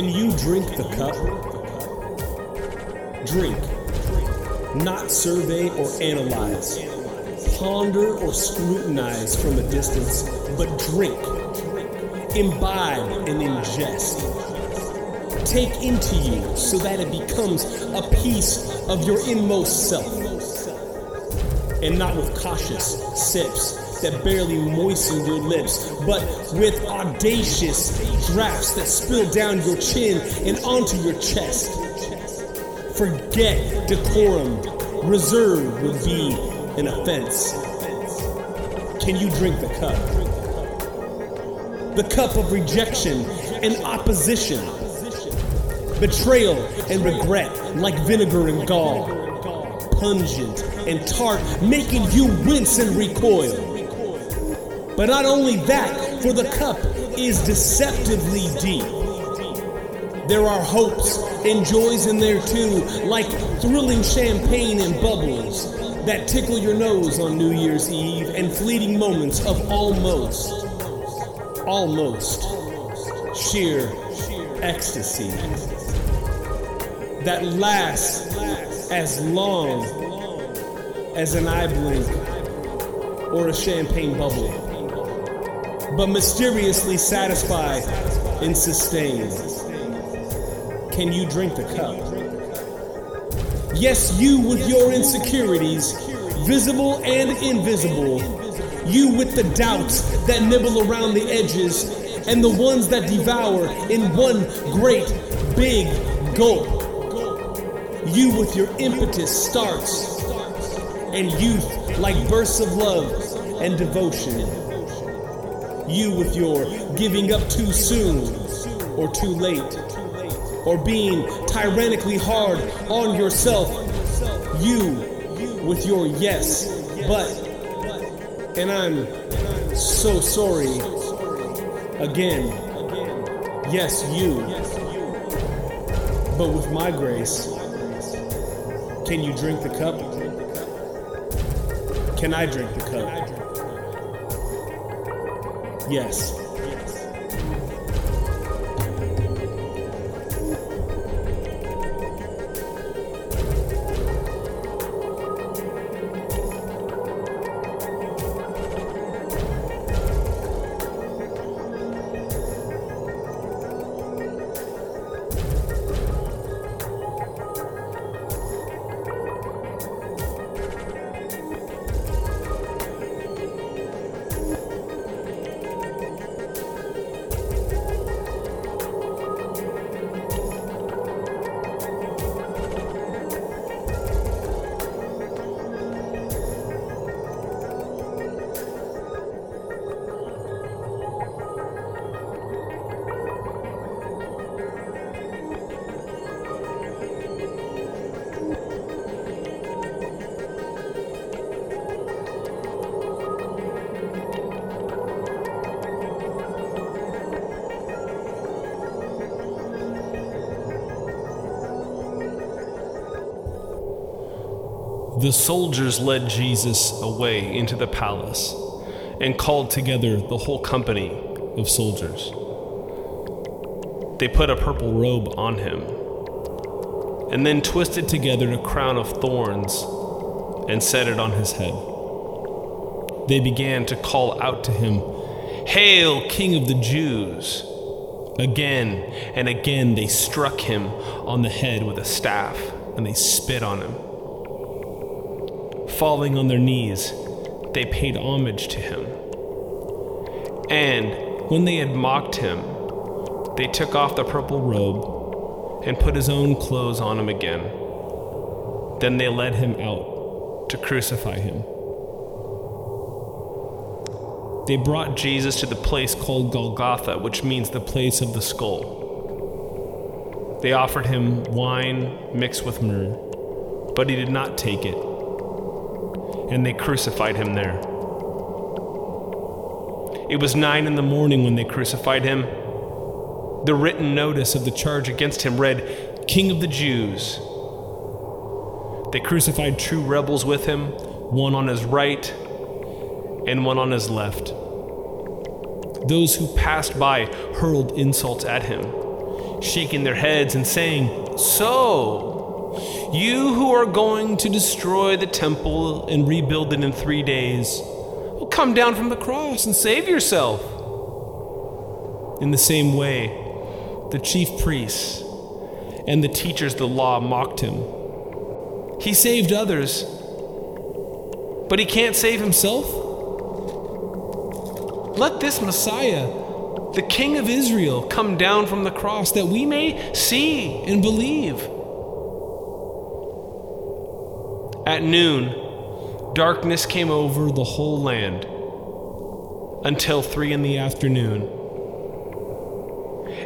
Can you drink the cup? Drink. Not survey or analyze. Ponder or scrutinize from a distance, but drink. Imbibe and ingest. Take into you so that it becomes a piece of your inmost self. And not with cautious sips that barely moisten your lips, but with audacious drafts that spill down your chin and onto your chest. Forget decorum, reserve would be an offense. Can you drink the cup? The cup of rejection and opposition, betrayal and regret, like vinegar and gall, pungent and tart, making you wince and recoil. But not only that, for the cup is deceptively deep. There are hopes and joys in there too, like thrilling champagne and bubbles that tickle your nose on New Year's Eve and fleeting moments of almost, almost sheer ecstasy that lasts as long as an eye blink or a champagne bubble, but mysteriously satisfy and sustain. Can you drink the cup? Yes, you with your insecurities, visible and invisible. You with the doubts that nibble around the edges, and the ones that devour in one great big gulp. You with your impetus starts, and youth like bursts of love and devotion. You with your giving up too soon or too late or being tyrannically hard on yourself. You with your yes, but, and I'm so sorry again. Yes, you, but with my grace. Can you drink the cup? Can I drink the cup? Yes. The soldiers led Jesus away into the palace and called together the whole company of soldiers. They put a purple robe on him and then twisted together a crown of thorns and set it on his head. They began to call out to him, Hail, King of the Jews! Again and again they struck him on the head with a staff and they spit on him. Falling on their knees, they paid homage to him. And when they had mocked him, they took off the purple robe and put his own clothes on him again. Then they led him out to crucify him. They brought Jesus to the place called Golgotha, which means the place of the skull. They offered him wine mixed with myrrh, but he did not take it and they crucified him there. It was nine in the morning when they crucified him. The written notice of the charge against him read, King of the Jews. They crucified two rebels with him, one on his right and one on his left. Those who passed by hurled insults at him. shaking their heads and saying, So, you who are going to destroy the temple and rebuild it in three days, well, come down from the cross and save yourself. In the same way, the chief priests and the teachers of the law mocked him. He saved others, but he can't save himself? Let this Messiah, the King of Israel, come down from the cross that we may see and believe. At noon, darkness came over the whole land until three in the afternoon.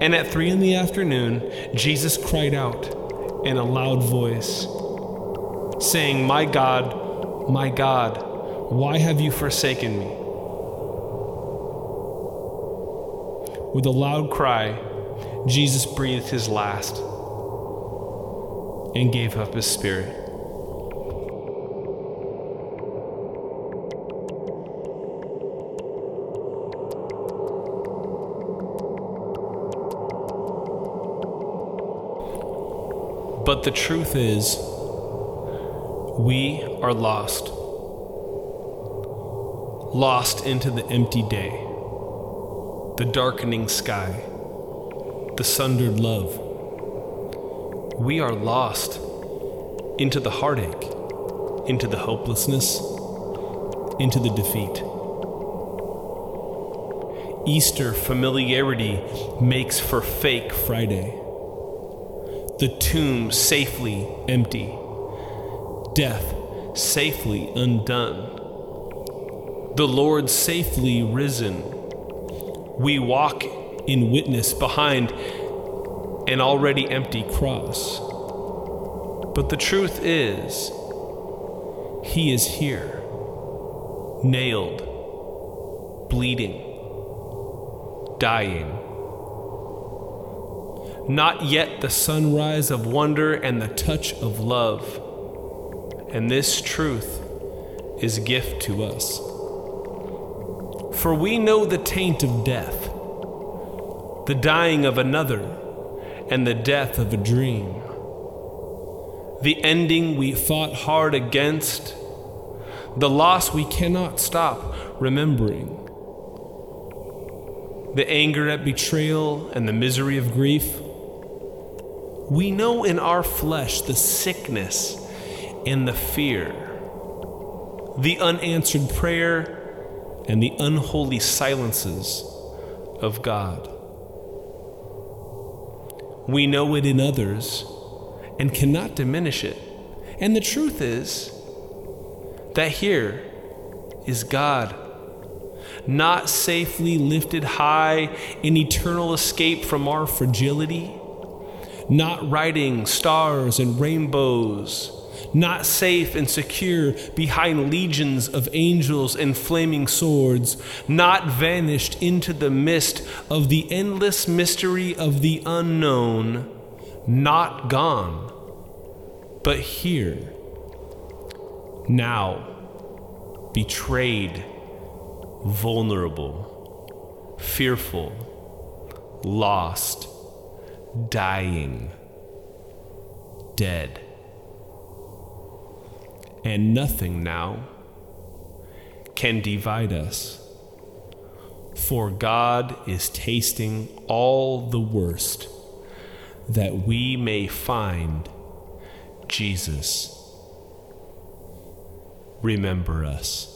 And at three in the afternoon, Jesus cried out in a loud voice, saying, My God, my God, why have you forsaken me? With a loud cry, Jesus breathed his last and gave up his spirit. But the truth is, we are lost. Lost into the empty day, the darkening sky, the sundered love. We are lost into the heartache, into the hopelessness, into the defeat. Easter familiarity makes for fake Friday the tomb safely empty, death safely undone, the Lord safely risen. We walk in witness behind an already empty cross. But the truth is, He is here, nailed, bleeding, dying not yet the sunrise of wonder and the touch of love. And this truth is gift to us. For we know the taint of death, the dying of another, and the death of a dream. The ending we fought hard against, the loss we cannot stop remembering. The anger at betrayal and the misery of grief we know in our flesh the sickness and the fear, the unanswered prayer and the unholy silences of God. We know it in others and cannot diminish it. And the truth is that here is God, not safely lifted high in eternal escape from our fragility not riding stars and rainbows, not safe and secure behind legions of angels and flaming swords, not vanished into the mist of the endless mystery of the unknown, not gone, but here, now, betrayed, vulnerable, fearful, lost dying, dead. And nothing now can divide us, for God is tasting all the worst that we may find Jesus. Remember us.